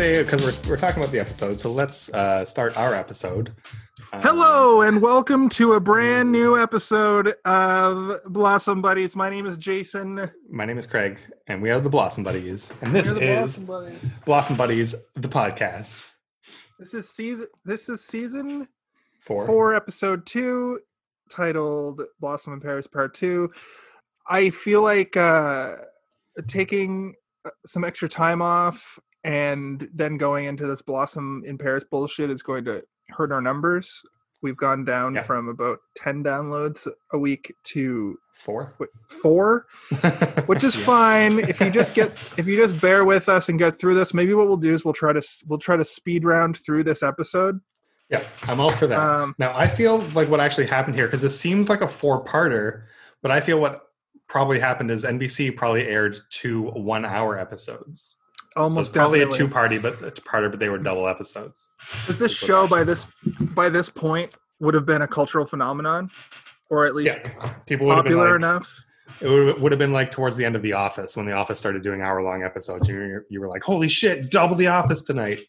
the because we're we're talking about the episode. So let's uh, start our episode. Um, Hello and welcome to a brand new episode of Blossom Buddies. My name is Jason. My name is Craig, and we are the Blossom Buddies, and this is Blossom Buddies. Blossom Buddies, the podcast. This is season. This is season Four. four, episode two, titled "Blossom in Paris" Part Two. I feel like uh, taking uh, some extra time off and then going into this Blossom in Paris bullshit is going to hurt our numbers. We've gone down Yeah. from about ten downloads a week to Four. what, four. which is Yeah. fine if you just get if you just bear with us and get through this maybe what we'll do is we'll try to we'll try to speed round through this episode Yeah, I'm all for that. um Now, I feel like what actually happened here, because this seems like a four parter, but I feel what probably happened is NBC probably aired two one hour episodes. So it's almost probably definitely a two party, but a parter, but they were double episodes. Does this show by this by this point would have been a cultural phenomenon or at least Yeah, people would have been popular like, enough it would, would have been like towards the end of The Office when The Office started doing hour long episodes. You, were- you were like, holy shit, double The Office tonight. it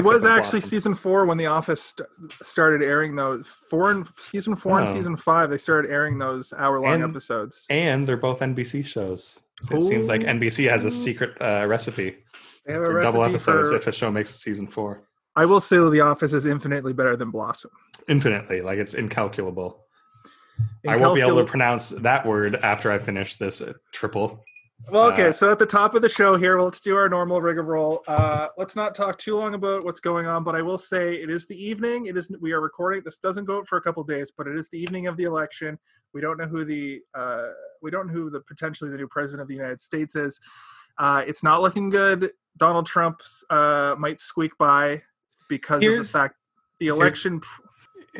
Except was actually Blossom. season four when the office st- started airing those four and season four and Oh. season five they started airing those hour long episodes And they're both NBC shows. So it seems like NBC has a secret uh, recipe they have a for double episodes for, if a show makes season four. i will say the office is infinitely better than blossom Infinitely, like it's incalculable. I won't be able to pronounce that word after I finish this uh, triple. Well, okay, Uh, so at the top of the show here, let's do our normal rigmarole. Uh, let's not talk too long about what's going on, but I will say it is the evening. It is we are recording. This doesn't go out for a couple days, but it is the evening of the election. We don't know who the uh, we don't know who the potentially the new president of the United States is. Uh, it's not looking good. Donald Trump uh, might squeak by because Here's- of the fact the election.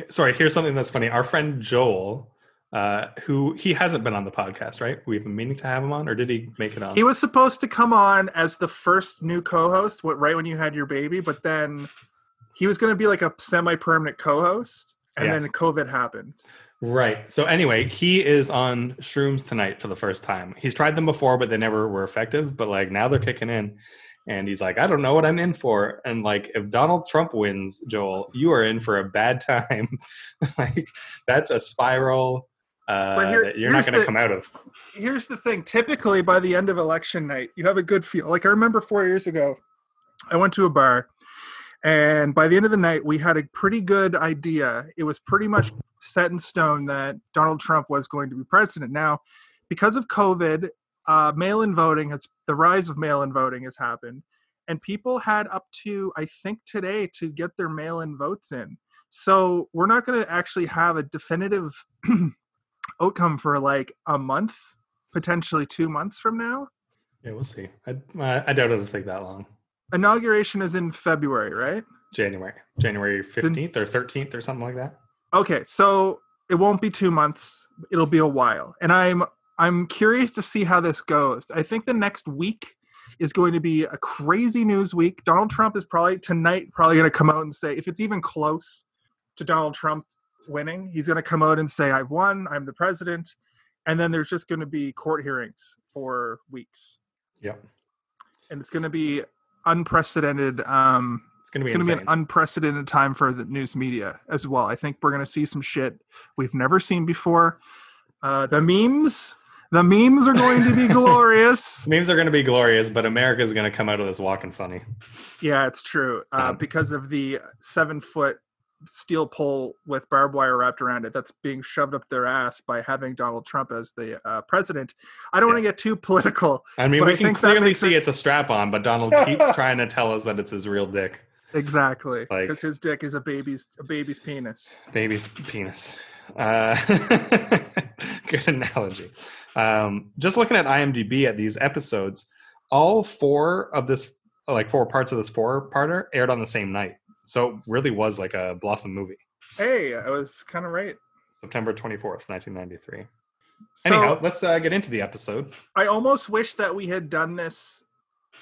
Sorry, here's something that's funny. Our friend Joel, uh, who he hasn't been on the podcast, right? We've been meaning to have him on, or did he make it on? He was supposed to come on as the first new co-host, what right when you had your baby, but then he was going to be like a semi-permanent co-host, and Yes. then COVID happened. Right. So anyway, he is on shrooms tonight for the first time. He's tried them before, but they never were effective. But like now they're kicking in, and he's like, I don't know what I'm in for. And like, if Donald Trump wins, Joel, you are in for a bad time. like that's a spiral uh, But here- you're not going to come out of. Here's the thing: typically, by the end of election night, you have a good feel. Like I remember four years ago, I went to a bar, and by the end of the night, we had a pretty good idea. It was pretty much set in stone that Donald Trump was going to be president. Now, because of COVID, uh, mail-in voting has the rise of mail-in voting has happened, and people had up to I think today to get their mail-in votes in. So we're not going to actually have a definitive outcome for like a month, potentially two months from now. Yeah, we'll see. I, I I doubt it'll take that long. Inauguration is in February, right? January, January fifteenth or thirteenth or something like that. Okay, so it won't be two months. It'll be a while, and I'm I'm curious to see how this goes. I think the next week is going to be a crazy news week. Donald Trump is probably tonight probably going to come out and say if it's even close to Donald Trump winning, he's going to come out and say I've won, I'm the president, and then there's just going to be court hearings for weeks, Yep, and it's going to be unprecedented. Um, it's going to be going to be an unprecedented time for the news media as well. I think we're going to see some shit we've never seen before. Uh, the memes, the memes are going to be glorious. Memes are going to be glorious, but America's going to come out of this walking funny. Yeah, it's true. Uh, Um, because of the seven foot steel pole with barbed wire wrapped around it that's being shoved up their ass by having Donald Trump as the uh, president. I don't want to get too political. I mean, we I can clearly see it- it's a strap on, but Donald keeps trying to tell us that it's his real dick, Exactly. Like- Because his dick is a baby's a baby's penis. baby's penis. Uh, good analogy. Um, just looking at IMDb at these episodes, all four of this, like four parts of this four-parter, aired on the same night. So it really was like a Blossom movie. Hey, I was kind of right. September 24th, 1993. So, Anyhow, let's uh, get into the episode. I almost wish that we had done this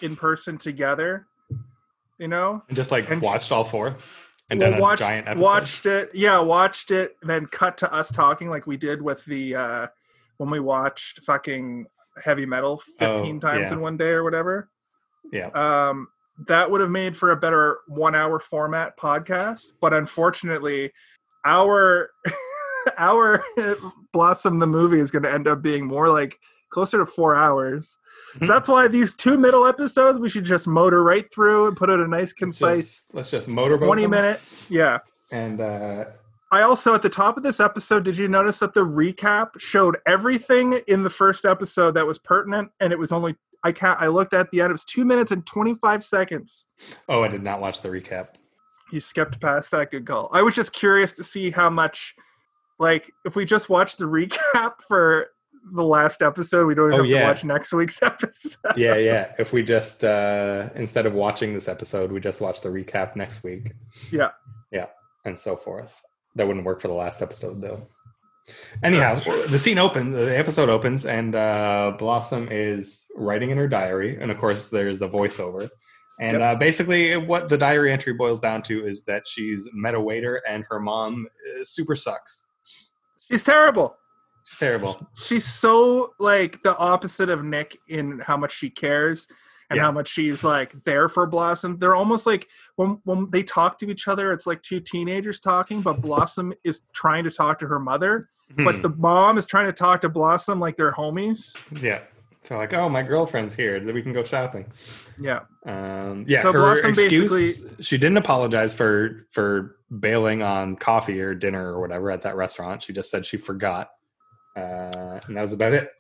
in person together. You know, And just like And- watched all four and Well, a watched, giant episode. watched it. Yeah, watched it, then cut to us talking like we did with the uh when we watched fucking heavy metal fifteen Oh, times yeah. in one day or whatever. Yeah. Um, that would have made for a better one hour format podcast. But unfortunately, our our Blossom the movie is going to end up being more like closer to four hours. So that's why these two middle episodes we should just motor right through and put out a nice, Let's concise just, let's just motorboat twenty them. minute. Yeah. And uh, I also at the top of this episode, did you notice that the recap showed everything in the first episode that was pertinent, and it was only I can't. I looked at the end; it was two minutes and twenty five seconds. oh, I did not watch the recap. You skipped past that. Good call. I was just curious to see how much, like, if we just watched the recap for the last episode, we don't even Oh, have yeah. to watch next week's episode. yeah, yeah. If we just uh instead of watching this episode, we just watch the recap next week. Yeah. Yeah, and so forth. That wouldn't work for the last episode though. Anyhow, the scene opens, the episode opens, and uh Blossom is writing in her diary, and of course there's the voiceover. And Yep. uh, basically, what the diary entry boils down to is that she's met a waiter, and her mom uh, super sucks. She's terrible. She's terrible. she's so like the opposite of Nick in how much she cares and Yeah. how much she's like there for Blossom. They're almost like when when they talk to each other, it's like two teenagers talking, but Blossom is trying to talk to her mother, but Hmm. the mom is trying to talk to Blossom like they're homies. yeah. So like, oh, my girlfriend's here. That We can go shopping. Yeah. Um, yeah, So her Blossom excuse. She didn't apologize for for bailing on coffee or dinner or whatever at that restaurant. She just said she forgot, uh, and that was about it.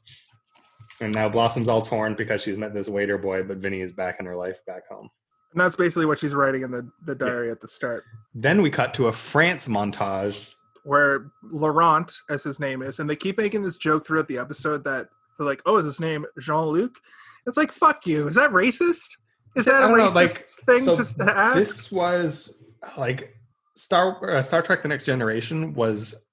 And now Blossom's all torn because she's met this waiter boy, but Vinny is back in her life back home. And that's basically what she's writing in the, the diary at the start. Then we cut to a France montage. Where Laurent, as his name is, and they keep making this joke throughout the episode that they're like, "Oh, is his name Jean Luc?" It's like, "Fuck you! Is that racist? Is that a don't know, racist like, thing so just to ask?" This was like Star uh, Star Trek: The Next Generation was,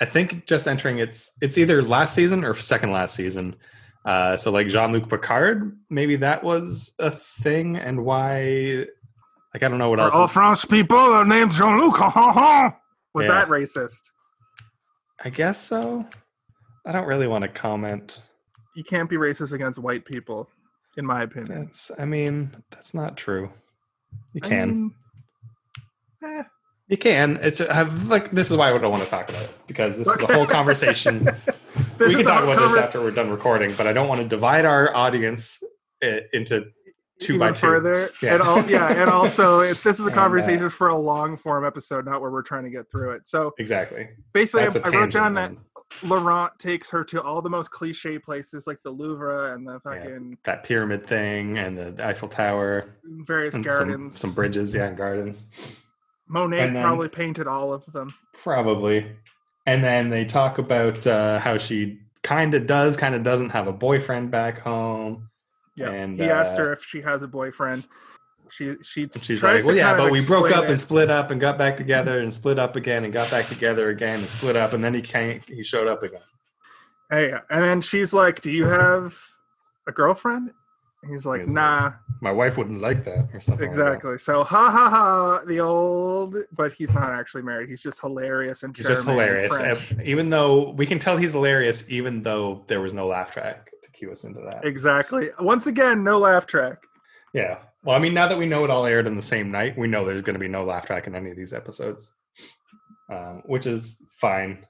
I think, just entering its it's either last season or second last season. Uh, so like Jean Luc Picard, maybe that was a thing, and why? Like I don't know what else. all French people are named Jean Luc. Was Yeah. that racist? I guess so. I don't really want to comment. You can't be racist against white people, in my opinion. That's I mean that's not true. You I can. mean, eh, You can. It's just, I've, like this is why I don't want to talk about it because this is a whole conversation. we can talk about this after we're done recording, but I don't want to divide our audience into two by even two. further. Yeah. And all, yeah, and also it, this is a And, uh, conversation for a long form episode, not where we're trying to get through it. So exactly. basically, I, I, wrote down that. Laurent takes her to all the most cliche places, like the Louvre and the fucking that pyramid thing and the Eiffel Tower various and some, gardens. some bridges, yeah, and gardens. Monet then- probably painted all of them. Probably. And then they talk about uh, how she kind of does, kind of doesn't have a boyfriend back home. Yeah, And, he asked uh, her if she has a boyfriend. She she she's tries like, well, to yeah, but we broke up it. and split up and got back together and split up again and got back together again and split up. And then he came, he showed up again. Hey, and then she's like, "Do you have a girlfriend?" He's like, He's like, "Nah." My wife wouldn't like that or something. like. Exactly. So ha ha ha, the old, but he's not actually married. He's just hilarious and He's just charming and hilarious. Even though we can tell he's hilarious, even though there was no laugh track to cue us into that. Exactly. Once again, no laugh track. Yeah. Well, I mean, now that we know it all aired in the same night, we know there's going to be no laugh track in any of these episodes, um, which is fine.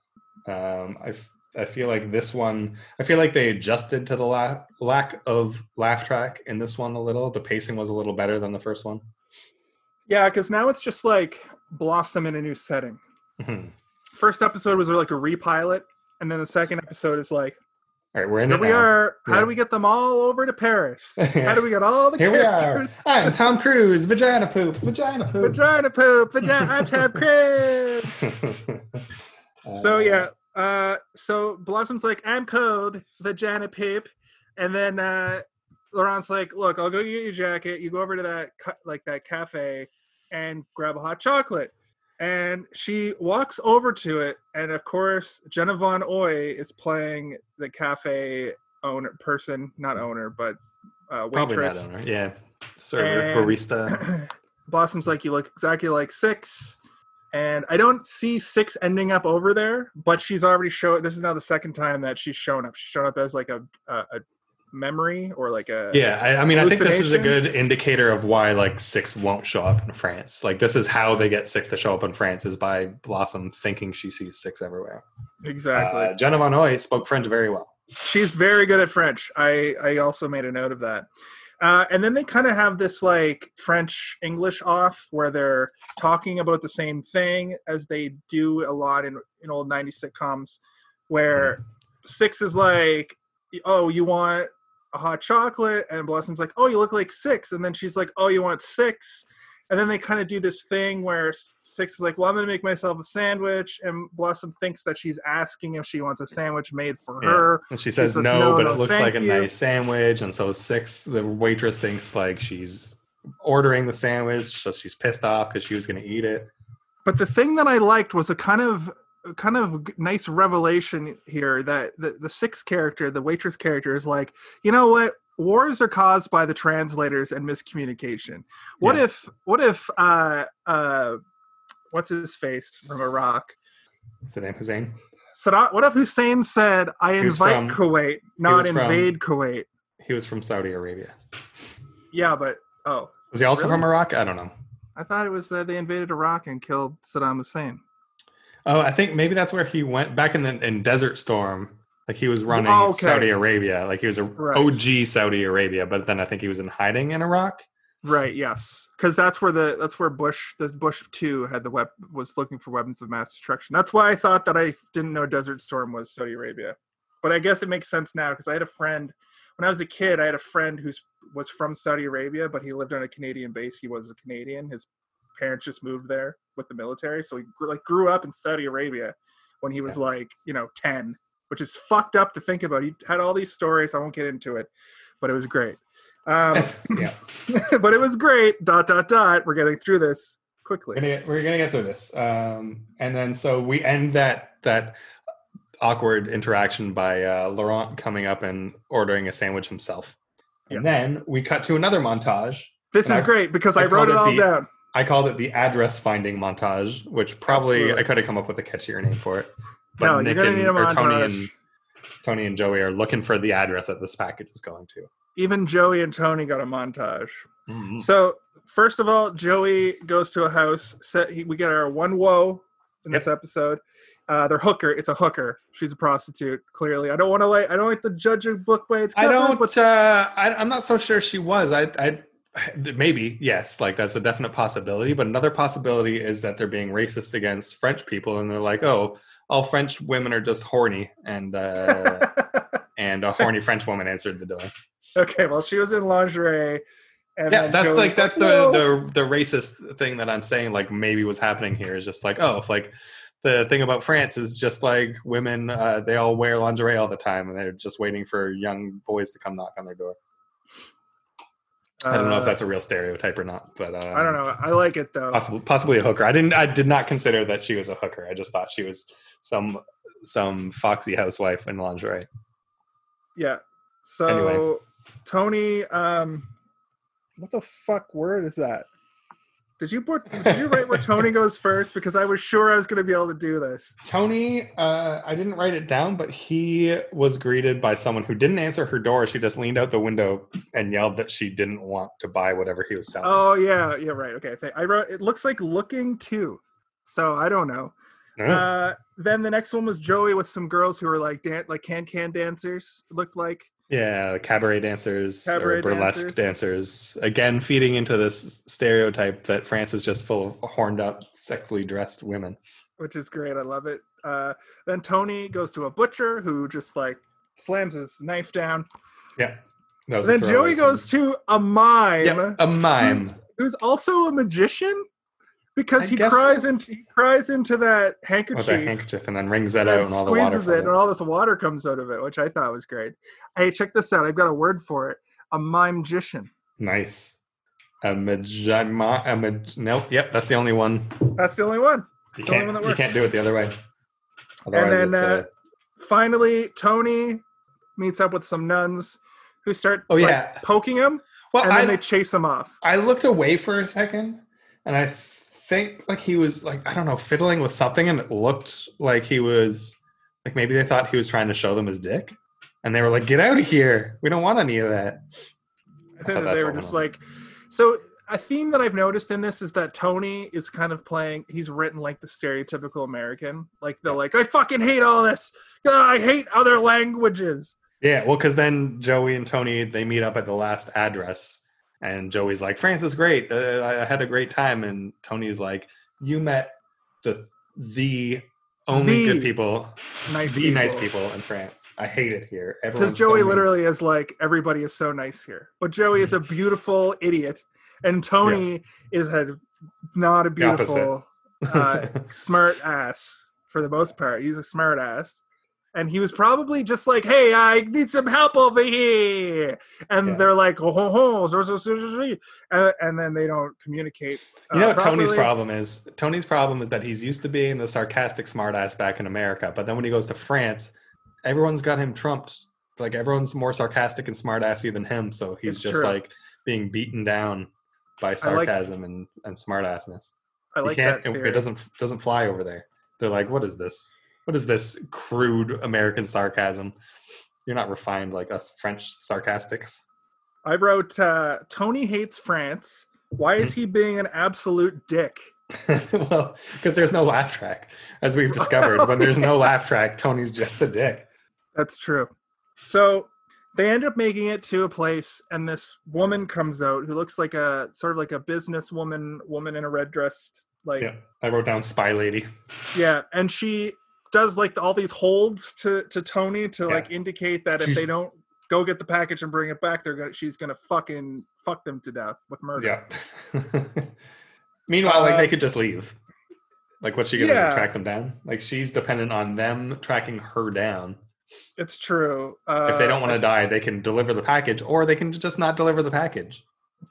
Um, I, I feel like this one, I feel like they adjusted to the la- lack of laugh track in this one a little. The pacing was a little better than the first one. Yeah, because now it's just like Blossom in a new setting. Mhm. First episode was like a repilot, and then the second episode is like, All right, we're in here we now. are. How Yeah. do we get them all over to Paris? How do we get all the Here we are. characters? I'm Tom Cruise. Vagina poop. Vagina poop. Vagina poop. Vagina. I'm Tab Chris. So yeah, uh, so Blossom's like, I'm code, vagina poop, and then uh, Laurent's like, look, I'll go get your jacket. You go over to that ca- like that cafe and grab a hot chocolate. And she walks over to it, and of course, Jenna Von Oy is playing the cafe owner person, not owner, but uh, Probably not waitress. owner. Yeah. Server, And- barista. Blossom's like, you look exactly like Six. And I don't see Six ending up over there, but she's already showed. This is now the second time that she's shown up. She's shown up as like a, a, a memory or like a Yeah, I, I mean, I think this is a good indicator of why like Six won't show up in France. Like, this is how they get Six to show up in France is by Blossom thinking she sees Six everywhere. exactly. Uh, Jenna Von Oy spoke French very well. She's very good at French. I I also made a note of that. Uh, and then they kind of have this like French English off where they're talking about the same thing as they do a lot in in old 90s sitcoms where Six is like, "Oh, you want a hot chocolate?" and Blossom's like, "Oh, you look like 6." And then she's like, "Oh, you want 6?" And then they kind of do this thing where Six is like, "Well, I'm going to make myself a sandwich," and Blossom thinks that she's asking if she wants a sandwich made for Yeah. her. And she says, says, no, "No, but no, it looks like a you." nice sandwich. And so Six, the waitress thinks like she's ordering the sandwich. So she's pissed off because she was going to eat it. But the thing that I liked was a kind of kind of nice revelation here that the, the sixth character, the waitress character, is like, you know what? Wars are caused by the translators and miscommunication. What Yeah. if what if uh uh what's his face from Iraq? Saddam Hussein. Saddam, what if Hussein said, I invite from- Kuwait, not was from- invade Kuwait? He was from Saudi Arabia. Yeah, but oh, Was he also Really? from Iraq? I don't know. I thought it was that they invaded Iraq and killed Saddam Hussein. Oh, I think maybe that's where he went back in the in Desert Storm. Like he was oh, running Oh, okay. Saudi Arabia. Like he was a Right. OG Saudi Arabia, but then I think he was in hiding in Iraq. Right. Yes, because that's where the that's where Bush the Bush two had the web was looking for weapons of mass destruction. That's why I thought that I didn't know Desert Storm was Saudi Arabia, but I guess it makes sense now because I had a friend when I was a kid. I had a friend who was from Saudi Arabia, but he lived on a Canadian base. He was a Canadian. His parents just moved there with the military, so he grew, like grew up in Saudi Arabia when he was like you know ten, which is fucked up to think about. He had all these stories. I won't get into it, but it was great. Um, yeah, but it was great. Dot dot dot. We're getting through this we're quickly. gonna get, we're gonna get through this. Um, and then so we end that that awkward interaction by uh, Laurent coming up and ordering a sandwich himself. And then we cut to another montage. This is I- great because I I, wrote it it all the- down. I called it the address finding montage, which probably Absolutely. I could have come up with a catchier name for it. But No, you're Nick gonna and need a or Tony montage. and Tony and Joey are looking for the address that this package is going to. Even Joey and Tony got a montage. Mm-hmm. So first of all, Joey goes to a house. Set, he, we get our one woe in this episode. Uh, their hooker. It's a hooker. She's a prostitute. Clearly, I don't want to like. I don't like to judge a book by its I cover. don't. But Uh, I, I'm not so sure she was. I, I, maybe yes, like that's a definite possibility. But another possibility is that they're being racist against French people, and they're like, oh, all French women are just horny, and uh, and a horny French woman answered the door. okay. Well, she was in lingerie. And yeah that's like that's "Whoa." the, the the racist thing that i'm saying like maybe was happening here is just like oh if like the thing about france is just like women uh, they all wear lingerie all the time and they're just waiting for young boys to come knock on their door i don't know if Uh, that's a real stereotype or not but um, I don't know. I like it though. possibly, possibly a hooker i didn't i did not consider that she was a hooker i just thought she was some some foxy housewife in lingerie Yeah. So Anyway. Tony, um, what the fuck word is that? Did you put? Did you write where Tony goes first? Because I was sure I was going to be able to do this. Tony, uh, I didn't write it down, but he was greeted by someone who didn't answer her door. She just leaned out the window and yelled that she didn't want to buy whatever he was selling. Oh yeah, yeah, right. Okay, I wrote. It looks like looking too. So I don't know. No. Uh, then the next one was Joey with some girls who were like dan- like can can dancers. Looked like yeah, cabaret dancers Cabaret or burlesque dancers. dancers. Again, feeding into this stereotype that France is just full of horned up, sexily dressed women. which is great. I love it. Uh, then Tony goes to a butcher who just like slams his knife down. Yeah. That was then Joey goes to a mime. yeah, a mime. who's also a magician because I he cries so. into he cries into that handkerchief, with a handkerchief and then wrings that and out and all the water. squeezes it, and all this water comes out of it, which I thought was great. Hey, check this out! I've got a word for it: a mime magician. Nice. A magima, a mag, nope, yep, that's the only one. That's the only one. You can't, one that you can't do it the other way. and then uh, finally, Tony meets up with some nuns who start Oh, like, yeah. poking him, well, and then I, they chase him off. I looked away for a second, and I think like he was like I don't know fiddling with something, and it looked like he was like maybe they thought he was trying to show them his dick, and they were like, "Get out of here! We don't want any of that." I thought think that they were just went like so a theme that I've noticed in this is that Tony is kind of playing he's written like the stereotypical American. Like they're like, I fucking hate all this. I hate other languages. Yeah, well, because then Joey and Tony they meet up at the last address, and Joey's like, "France is great. Uh, I had a great time," and Tony's like, "You met the the only The good people, Nice the nice people in France. I hate it here. Because Joey so mean." literally is like, everybody is so nice here. But Joey is a beautiful idiot. And Tony is a not a beautiful uh, smart ass for the most part. He's a smart ass. And he was probably just like, hey, I need some help over here. And Yeah. they're like, oh, ho, ho, so, so, so, so. And, and then they don't communicate. You know uh, what Tony's problem is? Tony's problem is that he's used to being the sarcastic smartass back in America, but then when he goes to France, everyone's got him trumped. Like everyone's more sarcastic and smartassy than him, so he's It's just true. like being beaten down by like- sarcasm and and smartassness. I like that it, it doesn't doesn't fly over there. They're like, what is this? What is this crude American sarcasm? You're not refined like us French sarcastics. I wrote, uh, Tony hates France. Why is he being an absolute dick? well, because there's no laugh track, as we've discovered. when there's no laugh track, Tony's just a dick. That's true. So they end up making it to a place, and this woman comes out who looks like a sort of like a businesswoman, woman in a red dress, like yeah, I wrote down spy lady. Yeah, and she does like all these holds to to Tony to Yeah. like indicate that if they don't go get the package and bring it back, they're gonna she's gonna fucking fuck them to death with murder. Yeah. Meanwhile, like Uh, they could just leave. Like, what's she gonna yeah. track them down? Like, she's dependent on them tracking her down. It's true. Uh, If they don't want to die, they can deliver the package, or they can just not deliver the package.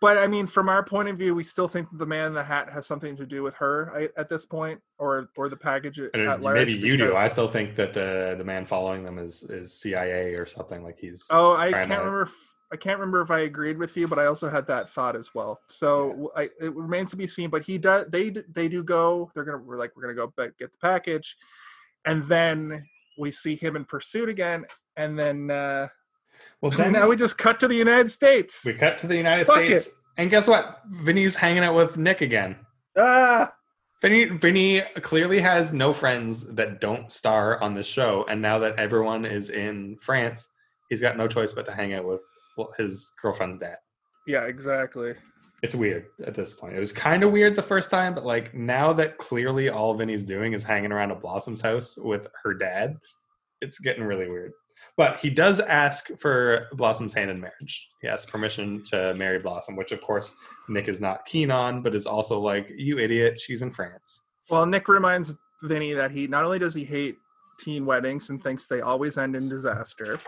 But I mean, from our point of view, we still think that the man in the hat has something to do with her I- at this point, or or the package at large. maybe you do. I still think that the the man following them is is CIA or something. Like he's Oh, I can't to- remember. If, I can't remember if I agreed with you, but I also had that thought as well. So w- I, it remains to be seen. But he does. They they do go. They're gonna. We're like we're gonna go back, get the package, and then we see him in pursuit again. And then uh, well. Then now we just cut to the United States. we cut to the United Fuck States, and guess what? Vinny's hanging out with Nick again. ah, Vinny, Vinny clearly has no friends that don't star on this show, and now that everyone is in France, he's got no choice but to hang out with well, his girlfriend's dad. yeah, exactly. It's weird at this point. It was kind of weird the first time, but like now that clearly all Vinny's doing is hanging around a Blossom's house with her dad, it's getting really weird. But he does ask for Blossom's hand in marriage. He asks permission to marry Blossom, which of course Nick is not keen on, but is also like, "You idiot! She's in France." Well, Nick reminds Vinny that he not only does he hate teen weddings and thinks they always end in disaster,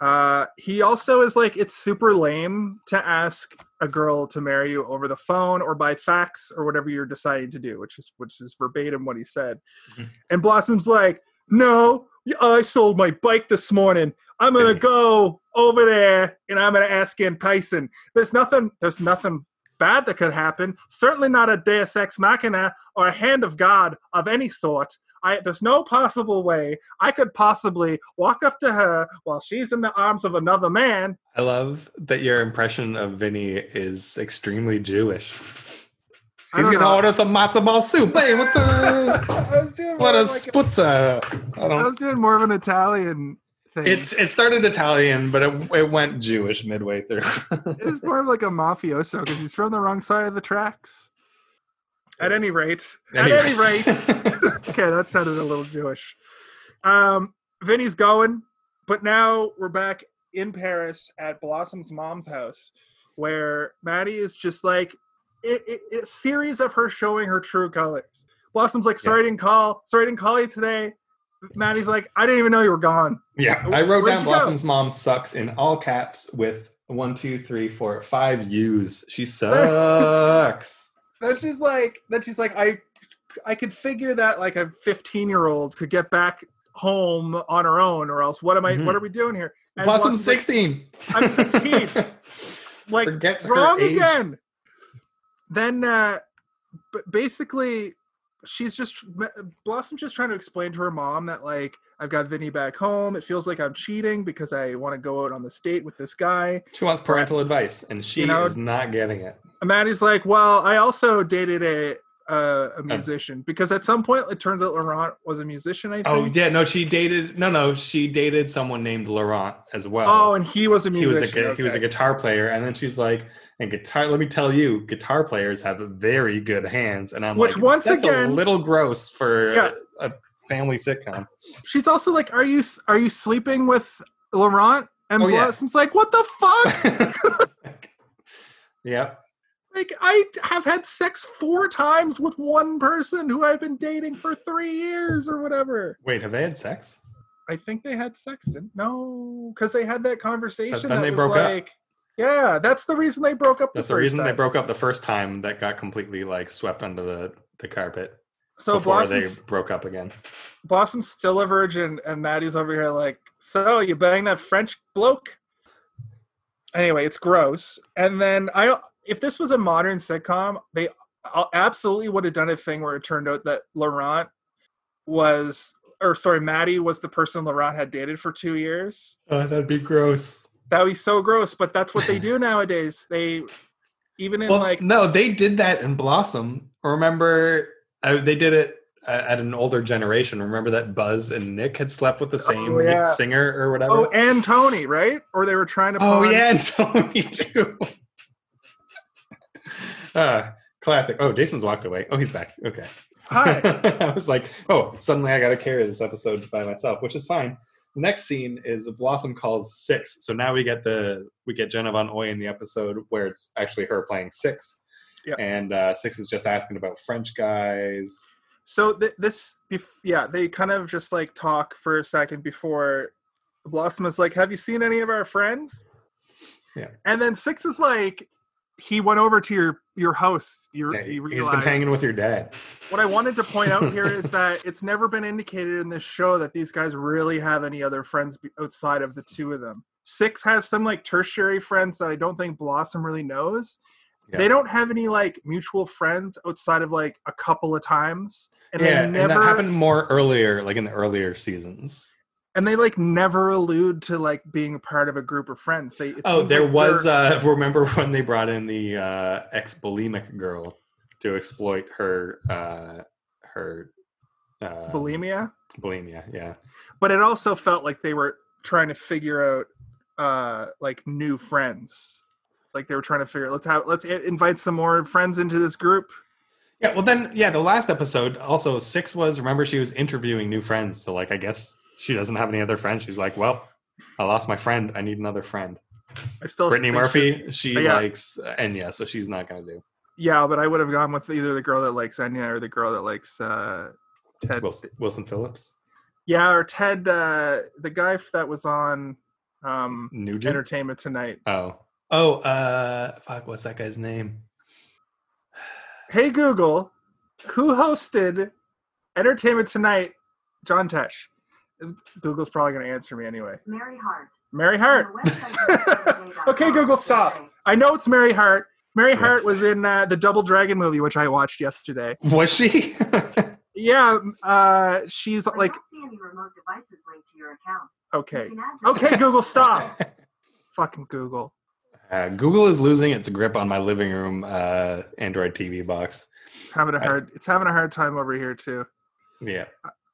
uh, he also is like it's super lame to ask a girl to marry you over the phone or by fax or whatever you're deciding to do, which is which is verbatim what he said. Mhm. And Blossom's like, "No, I sold my bike this morning. I'm gonna go over there and I'm gonna ask Ann Tyson. There's nothing. There's nothing." Bad that could happen. Certainly not a Deus Ex Machina or a hand of God of any sort. I, there's no possible way I could possibly walk up to her while she's in the arms of another man. I love that your impression of Vinny is extremely Jewish. He's gonna know. order some matzo ball soup. Hey, what's up? Was doing what a like sputza! I I was doing more of an Italian thing. It it started Italian, but it, it went Jewish midway through. It's more of like a mafioso because he's from the wrong side of the tracks. At any rate, at any rate, okay, that sounded a little Jewish. Um, Vinny's going, but now we're back in Paris at Blossom's mom's house, where Maddie is just like it, it, it- a series of her showing her true colors. Blossom's like, "Sorry, I didn't call. Sorry, I didn't call you today." Maddie's like, "I didn't even know you were gone." yeah, I wrote Where'd down you go? Blossom's mom sucks in all caps with one, two, three, four, five U's. She sucks. Then she's like, then she's like, I, I could figure that like a 15 year old could get back home on her own, or else what am I? Mhm. What are we doing here? And Blossom's Blossom's like- sixteen. I'm 16. like Forgets wrong again. Then, uh, b- basically, she's just Blossom's just trying to explain to her mom that like I've got Vinny back home. It feels like I'm cheating because I want to go out on this date with this guy. She wants parental advice, and she You know- is not getting it. And Maddie's like, well, I also dated a uh, a musician because at some point it turns out Laurent was a musician. I think. Oh yeah, no, she dated. No, no, she dated someone named Laurent as well. Oh, and he was a he was a musician. he was a guitar player, and then she's like, and guitar. Let me tell you, guitar players have very good hands, and I'm Which like, once that's again- a little gross for Yeah. a family sitcom. She's also like, "Are you are you sleeping with Laurent?" And Oh, yeah. Blossom's like, "What the fuck? yep. Like, I have had sex four times with one person who I've been dating for three years or whatever." Wait, have they had sex? I think they had sex. Didn't? No, because they had that conversation. then that they was broke up. like, Yeah, that's the reason they broke up. That's the, the first reason they time. broke up the first time. That got completely like swept under the the carpet So before Blossom's, they broke up again. Blossom's still a virgin, and Maddie's over here like, so you bang that French bloke? Anyway, it's gross. And then I, if this was a modern sitcom, they uh, absolutely would have done a thing where it turned out that Laurent was, or sorry, Maddie was the person Laurent had dated for two years. Oh, that'd be gross. That would be so gross, but that's what they do nowadays. They, even in Well, like, no, they did that in Blossom. Remember, uh, they did it uh, at an older generation. Remember that Buzz and Nick had slept with the same Oh, yeah. singer or whatever. oh, and Tony, right? Or they were trying to. Oh pawn- yeah, and Tony too. Uh, classic. Oh, Jason's walked away. Oh, he's back. Okay. Hi. I was like, oh, suddenly I got to carry this episode by myself, which is fine. The next scene is Blossom calls six. So now we get the we get Jenna Von Oy in the episode where it's actually her playing six. Yeah. And uh, six is just asking about French guys. So th- this, bef- yeah, they kind of just like talk for a second before Blossom is like, "Have you seen any of our friends?" Yeah. And then Six is like, "He went over to your your host. Yeah, you he's realized." been hanging with your dad. What I wanted to point out here is that it's never been indicated in this show that these guys really have any other friends outside of the two of them. Six has some like tertiary friends that I don't think Blossom really knows. Yeah. They don't have any like mutual friends outside of like a couple of times, and yeah, they and never that happened more earlier, like in the earlier seasons. And they like never allude to like being a part of a group of friends. They Oh, there like was. Uh, remember when they brought in the uh, ex-bulimic girl to exploit her uh, her uh, bulimia, bulimia? Yeah, but it also felt like they were trying to figure out uh like new friends. Like they were trying to figure let's have let's invite some more friends into this group. yeah. Well, then, yeah. The last episode also six was. Remember, she was interviewing new friends. So, like, I guess she doesn't have any other friends. She's like, well, I lost my friend. I need another friend. I still Brittany think she- Murphy. She Yeah. likes Enya, so she's not gonna do. yeah, but I would have gone with either the girl that likes Enya or the girl that likes uh Ted. Wilson, Wilson Phillips, Yeah, or Ted uh the guy that was on um Nugent. Entertainment Tonight. oh, oh, uh, fuck. What's that guy's name? Hey Google, who hosted Entertainment Tonight? John Tesh. Google's probably going to answer me anyway. Mary Hart. Mary Hart. On the website of okay, Google, stop. I know it's Mary Hart. Mary Yeah. Hart was in uh, the Double Dragon movie, which I watched yesterday. Was she? Yeah, uh, she's I like, don't see any remote devices linked to your account. okay, You can okay, Google, stop. Fucking Google. Uh, Google is losing its grip on my living room uh, Android TV box. Having a hard, it's having a hard time over here too. Yeah.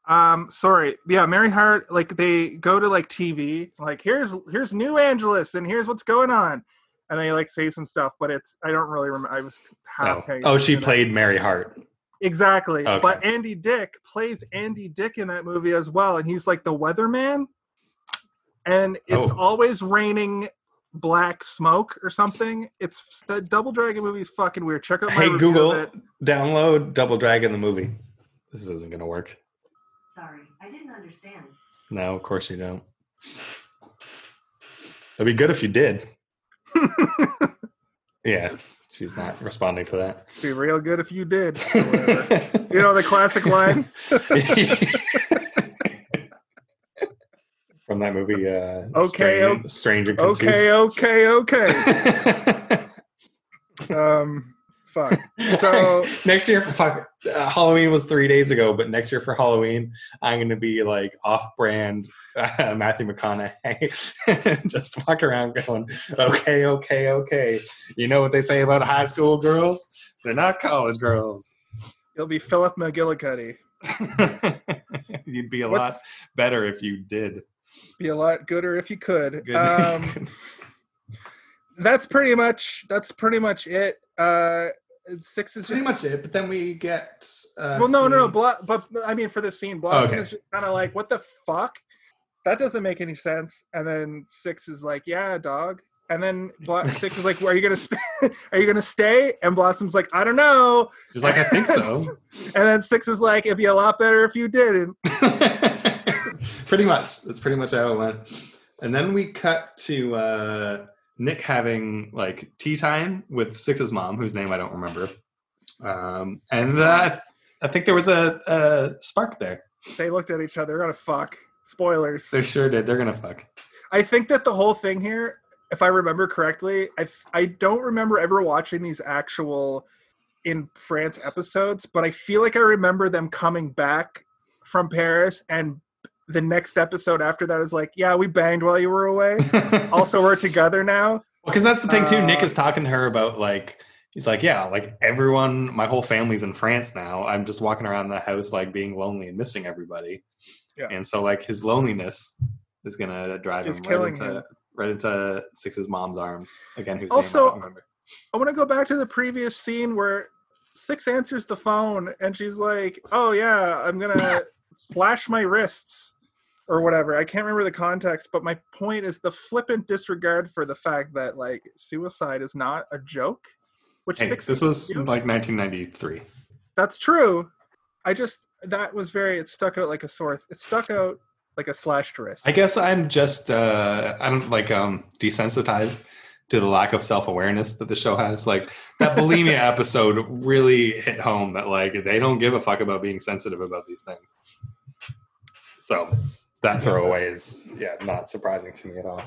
Um, sorry. Yeah, Mary Hart, like they go to like TV, like here's here's New Angeles and here's what's going on. And they like say some stuff, but it's I don't really remember I was half Oh, oh she to that. played Mary Hart. Exactly. Okay. But Andy Dick plays Andy Dick in that movie as well, and he's like the weatherman. And it's Oh. always raining black smoke or something. It's the Double Dragon movie is fucking weird. Check out my Hey Google, download Double Dragon the movie. This isn't gonna work. Sorry, I didn't understand. No, of course you don't. It'd be good if you did. Yeah, she's not responding to that. Be real good if you did. you know the classic line. From that movie, uh, Okay, Strange, o- Strange and Okay, okay, okay. um, Fuck. So- next year, fuck, uh, Halloween was three days ago, but next year for Halloween, I'm going to be like off-brand uh, Matthew McConaughey, just walk around going, "Okay, okay, okay." You know what they say about high school girls? They're not college girls. You'll be Philip McGillicuddy. You'd be a What's- lot better if you did. Be a lot gooder if you could. Good. Um, that's pretty much that's pretty much it. Uh, six is just pretty just much it. But then we get. Uh, well, no, no, no. Bla- but I mean, for the scene, Blossom Okay. is just kind of like, "What the fuck? That doesn't make any sense." And then six is like, "Yeah, dog." And then Bla- six is like, "Are you gonna stay? Are you gonna stay?" And Blossom's like, "I don't know." She's like, I think so. And then six is like, "It'd be a lot better if you didn't." pretty much. That's pretty much how it went. And then we cut to uh, Nick having like tea time with Six's mom, whose name I don't remember. Um, and uh, I think there was a, a spark there. They looked at each other. They're gonna fuck. Spoilers. They sure did. They're gonna fuck. I think that the whole thing here, if I remember correctly, I I don't remember ever watching these actual in France episodes, but I feel like I remember them coming back from Paris and the next episode after that is like, yeah, we banged while you were away. also, we're together now. because that's the thing too. Nick Uh, is talking to her about like he's like, yeah, like everyone, my whole family's in France now. I'm just walking around the house like being lonely and missing everybody. Yeah. And so like his loneliness is gonna drive him right into him. right into Six's mom's arms again. Whose Also- I. I want to go back to the previous scene where Six answers the phone and she's like, "Oh yeah, I'm gonna slash my wrists." Or whatever. I can't remember the context, but my point is the flippant disregard for the fact that like suicide is not a joke. Which Hey, this was you know, like 1993. that's true. I just that was very it stuck out like a sore it stuck out like a slashed wrist. I guess I'm just uh I'm like um desensitized to the lack of self-awareness that the show has. Like that bulimia episode really hit home that like they don't give a fuck about being sensitive about these things. So that throwaway is yeah, not surprising to me at all.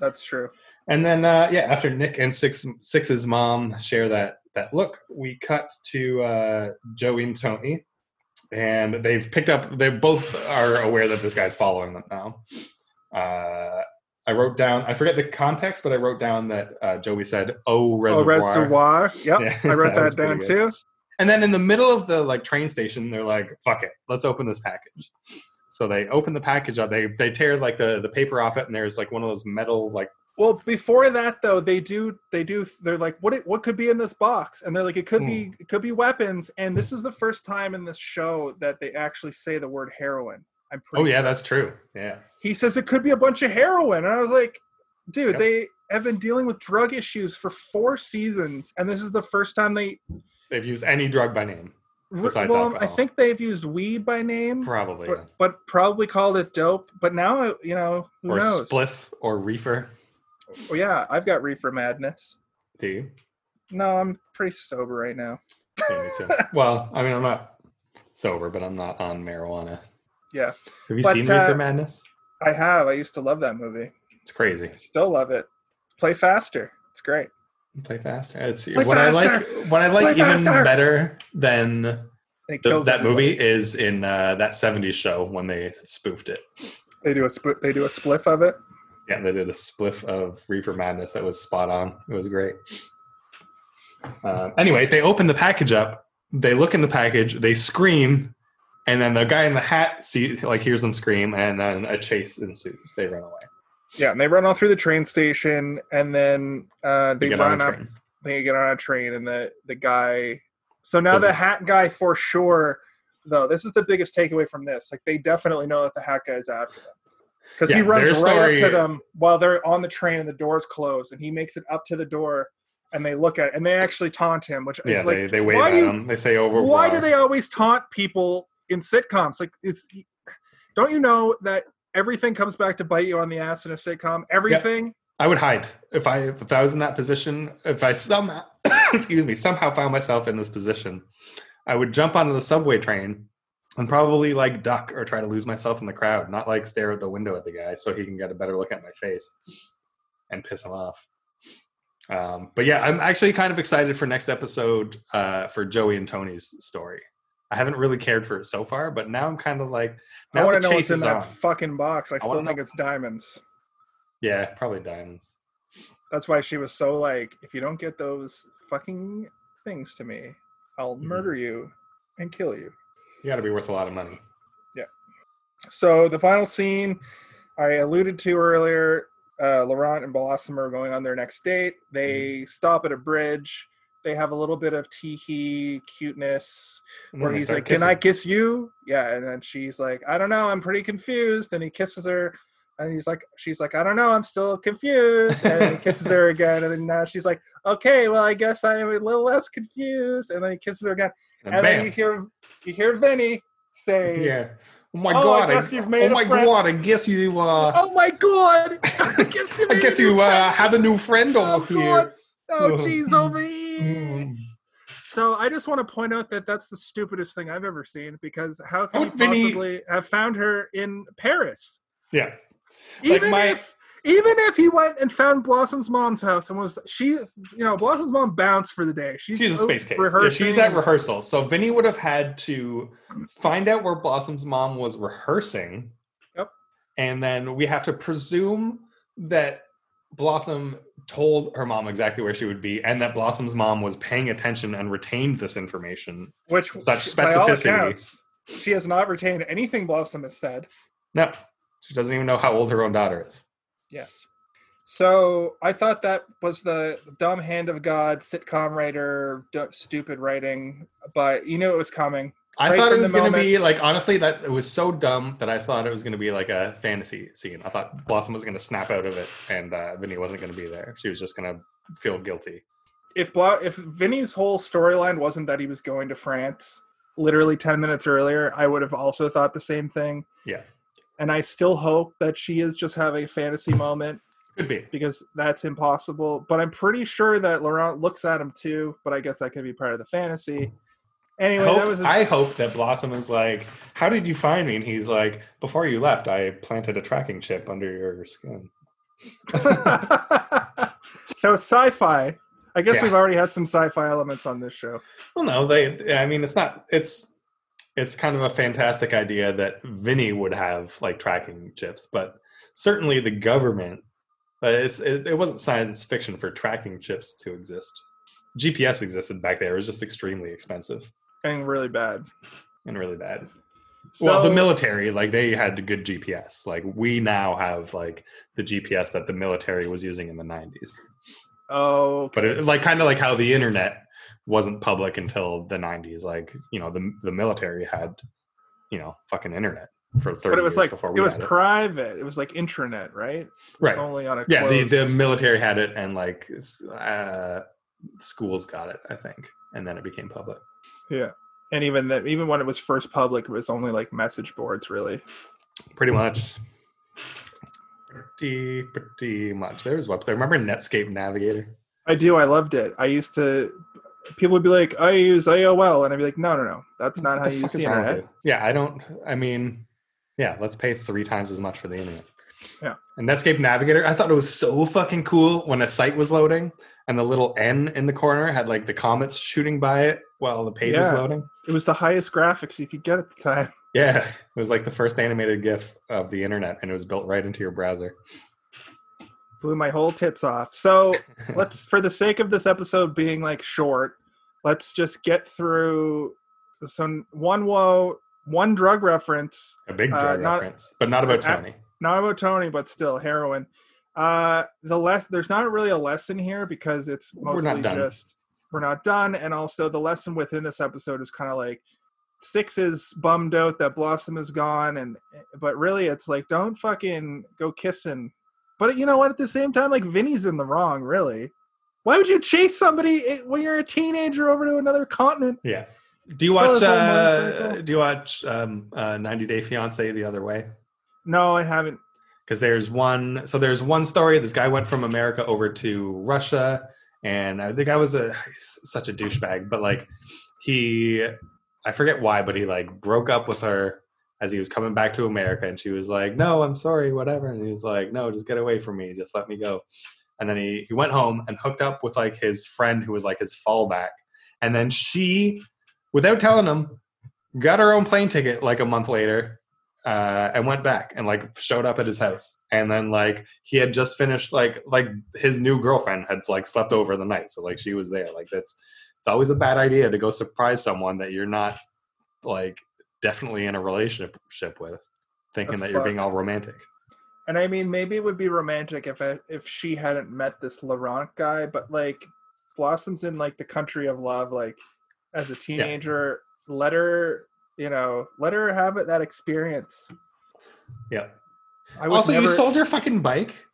That's true. And then uh yeah, after Nick and Six Six's mom share that that look, we cut to uh Joey and Tony. And they've picked up they both are aware that this guy's following them now. Uh I wrote down I forget the context, but I wrote down that uh Joey said, Oh reservoir. Oh, reservoir. Yep. Yeah, I wrote that that, down too. And then in the middle of the like train station, they're like, "Fuck it, let's open this package." So they open the package up. They they tear like the the paper off it, and there's like one of those metal like Well, before that though, they do they do they're like, what it, what could be in this box? And they're like, it could be hmm. it could be weapons. And this is the first time in this show that they actually say the word heroin. I'm pretty Oh yeah, sure. that's true. Yeah. he says it could be a bunch of heroin. And I was like, dude, Yep. they have been dealing with drug issues for four seasons, and this is the first time they They've used any drug by name. Besides well, I think they've used weed by name, Probably. but, but probably called it dope. But now, you know, who or knows? spliff or reefer. Oh, yeah, I've got reefer madness. Do you? No, I'm pretty sober right now. Yeah, me too. well, I mean I'm not sober, but I'm not on marijuana. Yeah. Have you But, seen Reefer uh, Madness? I have. I used to love that movie. It's crazy. Still love it. Play faster. It's great. Play faster. It's Play what I like. What I like Play even faster! better than the, that movie is in uh, that '70s show when they spoofed it. They do a split. They do a spliff of it. Yeah, they did a spliff of Reefer Madness that was spot on. It was great. Uh, anyway, they open the package up. They look in the package. They scream, and then the guy in the hat sees, like, hears them scream, and then a chase ensues. They run away. Yeah, and they run all through the train station, and then uh, they, They run up. train. They get on a train, and the the guy. So now Does the hat guy for sure. Though this is the biggest takeaway from this. Like they definitely know that the hat guy is after them because he runs right up to them while they're on the train and the doors closed, and he makes it up to the door, and they look at it, and they actually taunt him, which Yeah, is like they, they wave at you- him. They say over. why do they always taunt people in sitcoms? Like it's don't you know that everything comes back to bite you on the ass in a sitcom? Everything. I would hide if I if I was in that position. If I somehow excuse me somehow found myself in this position, I would jump onto the subway train and probably like duck or try to lose myself in the crowd, not like stare at the window at the guy so he can get a better look at my face and piss him off. Um, but yeah, I'm actually kind of excited for next episode uh, for Joey and Tony's story. I haven't really cared for it so far, but now I'm kind of like, I now want to know what's in that on. fucking box. I still think know- it's diamonds. Yeah, probably diamonds. That's why she was so like, if you don't get those fucking things to me, I'll Mhm. murder you and kill you. You got to be worth a lot of money. Yeah. So the final scene I alluded to earlier, uh, Laurent and Blossom are going on their next date. They stop at a bridge. They have a little bit of tee cuteness where he's start like, "Can I kiss you?" Yeah, and then she's like, "I don't know. I'm pretty confused." And he kisses her, and he's like, "She's like, I don't know. I'm still confused." And he kisses her again, and then now she's like, "Okay, well, I guess I am a little less confused." And then he kisses her again, And, and, then you hear you hear Vinny say, yeah. Oh my Oh, I god! guess you've made oh my friend. god! I guess you. Uh, "Oh my god! I guess you, I guess you uh, have a new friend Oh over god! here. Oh Oh. jeez, over here." Mm. So I just want to point out that that's the stupidest thing I've ever seen because how can you Vinny- possibly have found her in Paris? Yeah. Like Even my- if even if he went and found Blossom's mom's house and was she is you know Blossom's mom bounced for the day. She's, She's a space case. Yeah, she's at rehearsal. So Vinny would have had to find out where Blossom's mom was rehearsing. Yep. And then we have to presume that Blossom told her mom exactly where she would be and that Blossom's mom was paying attention and retained this information. which such specificity. accounts, she has not retained anything Blossom has said. No, she doesn't even know how old her own daughter is. Yes. So I thought that was the dumb hand of God sitcom writer, d- stupid writing, but you knew it was coming. I Right thought it was going to be like honestly that it was so dumb that I thought it was going to be like a fantasy scene. I thought Blossom was going to snap out of it and uh, Vinny wasn't going to be there. She was just going to feel guilty. If Blo- if Vinny's whole storyline wasn't that he was going to France literally 10 minutes earlier, I would have also thought the same thing. Yeah. And I still hope that she is just having a fantasy moment Could be. because that's impossible. But I'm pretty sure that Laurent looks at him too, but I guess that could be part of the fantasy. Anyway, hope, that was a- I hope that Blossom is like, "How did you find me?" And he's like, "Before you left, I planted a tracking chip under your skin." so it's sci-fi. I guess Yeah. we've already had some sci-fi elements on this show. Well, no, they. I mean, it's not. It's it's kind of a fantastic idea that Vinny would have like tracking chips, but certainly the government. Uh, it's it, it wasn't science fiction for tracking chips to exist. GPS existed back there. It was just extremely expensive And really bad. and really bad. So, well, the military, like they had good GPS. Like we now have like the GPS that the military was using in the '90s. oh, But it, like kind of like how the internet wasn't public until the 90s. Like you know the the military had you know fucking internet for 30 but it was years like before it was had it. private. It was like intranet, right? It was Right. only on a Yeah, the, the military had it, and like uh, schools got it, I think, and then it became public. Yeah. And even that, even when it was first public, it was only like message boards, really. Pretty much. Pretty pretty much. There was website. Remember Netscape Navigator? I do. I loved it. I used to. People would be like, "I use AOL," and I'd be like, "No, no, no. That's not how What the you use the is wrong with internet." Yeah, I don't. I mean, yeah, let's pay three times as much for the internet. Yeah. And Netscape Navigator, I thought it was so fucking cool when a site was loading and the little N in the corner had like the comets shooting by it while the page was loading. It was the highest graphics you could get at the time. Yeah, it was like the first animated GIF of the internet, and it was built right into your browser. Blew my whole tits off. So let's, for the sake of this episode being like short, let's just get through some one woe, one drug reference, a big uh, drug not- reference, but not about uh, Tony. Not about Tony, but still heroin. Uh, the less there's not really a lesson here because it's We're mostly just we're not done, and also the lesson within this episode is kind of like Six is bummed out that Blossom is gone, and but really it's like don't fucking go kissing. But you know what? At the same time, like Vinny's in the wrong. Really, why would you chase somebody when you're a teenager over to another continent? Yeah. Do you watch? Uh, do you watch um, uh, 90 Day Fiance the other way? No, I haven't. because there's one so there's one story this guy went from america over to russia and uh, the guy was a such a douchebag but like he i forget why but he like broke up with her as he was coming back to america and she was like no i'm sorry whatever and he was like no just get away from me just let me go and then he he went home and hooked up with like his friend who was like his fallback, and then she, without telling him, got her own plane ticket like a month later. Uh, and went back and like showed up at his house. And then like he had just finished like like his new girlfriend had like slept over the night. So like she was there. Like that's it's always a bad idea to go surprise someone that you're not like definitely in a relationship with thinking That's that you're being all romantic. And I mean, maybe it would be romantic if I, if she hadn't met this Laurent guy, but like Blossom's in like the country of love. Like as a teenager, let her, you know, let her have it that experience. yeah I would also you sold your fucking bike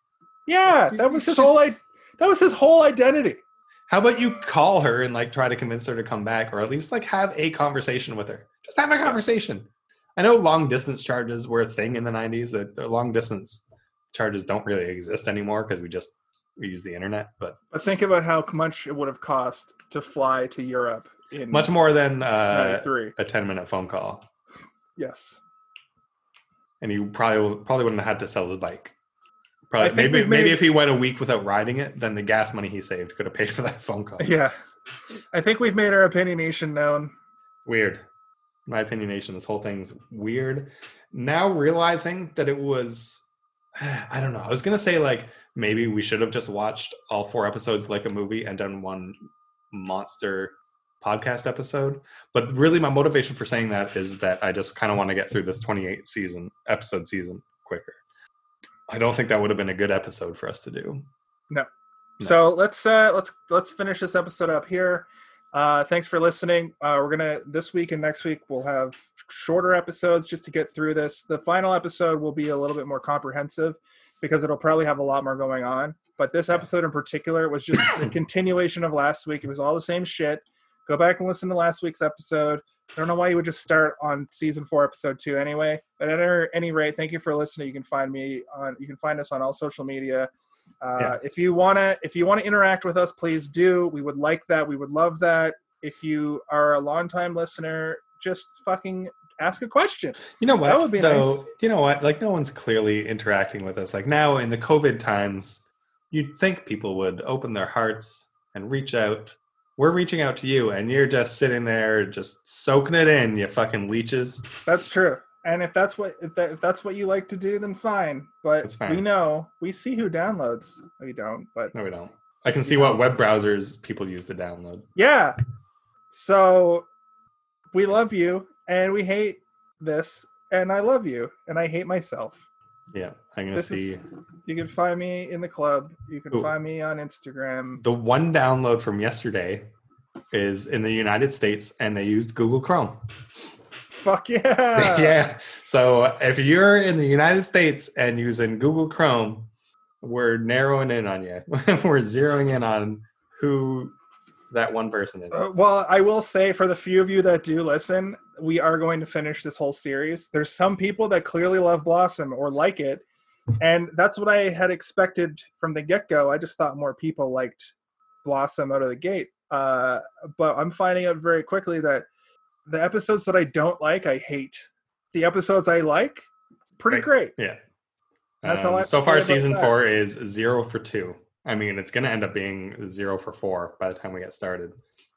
Yeah, that you was such his a whole. s- I- that was his whole identity. how about you call her and like try to convince her to come back or at least like have a conversation with her just have a conversation i know long distance charges were a thing in the 90s that the long distance charges don't really exist anymore because we just we use the internet but But think about how much it would have cost to fly to Europe in much more than uh, a 10 minute phone call yes, and you probably probably wouldn't have had to sell the bike. Probably maybe we've maybe if he went a week without riding it, then the gas money he saved could have paid for that phone call. yeah. I think we've made our opinionation known. Weird. My opinionation, this whole thing's weird. Now realizing that it was I don't know. I was gonna say like maybe we should have just watched all four episodes like a movie and done one monster podcast episode. But really my motivation for saying that is that I just kind of want to get through this 28 season episode season quicker. I don't think that would have been a good episode for us to do. No. So let's uh let's let's finish this episode up here. Uh thanks for listening. Uh we're gonna this week and next week we'll have shorter episodes just to get through this. The final episode will be a little bit more comprehensive because it'll probably have a lot more going on. But this episode in particular was just the continuation of last week. It was all the same shit. Go back and listen to last week's episode. I don't know why you would just start on season four, episode two, anyway. But at any rate, thank you for listening. You can find me on. You can find us on all social media. Uh, Yeah. If you wanna, if you wanna interact with us, please do. We would like that. We would love that. If you are a longtime listener, just fucking ask a question. You know what? That would be though, nice. You know what? Like no one's clearly interacting with us. Like now in the COVID times, you'd think people would open their hearts and reach out. We're reaching out to you, and you're just sitting there, just soaking it in. You fucking leeches. That's true. And if that's what if, that, if that's what you like to do, then fine. But fine. we know we see who downloads. We don't, but No, we don't. I can see what web browsers people use to download. yeah. So we love you, and we hate this, and I love you, and I hate myself. Yeah, I'm gonna This see is. You can find me in the club. You can Ooh. find me on Instagram. the one download from yesterday is in the United States, and they used Google Chrome. Fuck yeah! yeah. So if you're in the United States and using Google Chrome, we're narrowing in on you. we're zeroing in on who that one person is. Uh, well, I will say for the few of you that do listen, we are going to finish this whole series. There's some people that clearly love Blossom or like it, and that's what I had expected from the get go. I just thought more people liked Blossom out of the gate. Uh, but I'm finding out very quickly that the episodes that I don't like, I hate. The episodes I like, pretty Right. great. Yeah. That's all I Um, so far, season that. four is zero for two. I mean, it's going to end up being zero for four by the time we get started.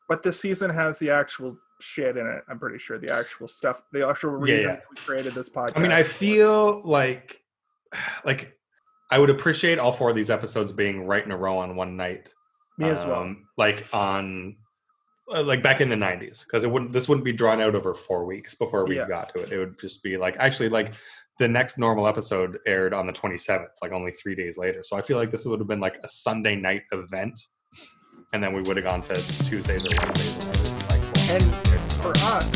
But this season has the actual shit in it. I'm pretty sure the actual stuff, the actual Yeah, reasons yeah. we created this podcast. I mean, I feel like, like, I would appreciate all four of these episodes being right in a row on one night. me as well. um, like on uh, like back in the 90s because it wouldn't this wouldn't be drawn out over four weeks before we Yeah. got to it it would just be like actually like the next normal episode aired on the 27th like only three days later so i feel like this would have been like a sunday night event and then we would have gone to tuesdays or wednesdays or whatever, like, And for us,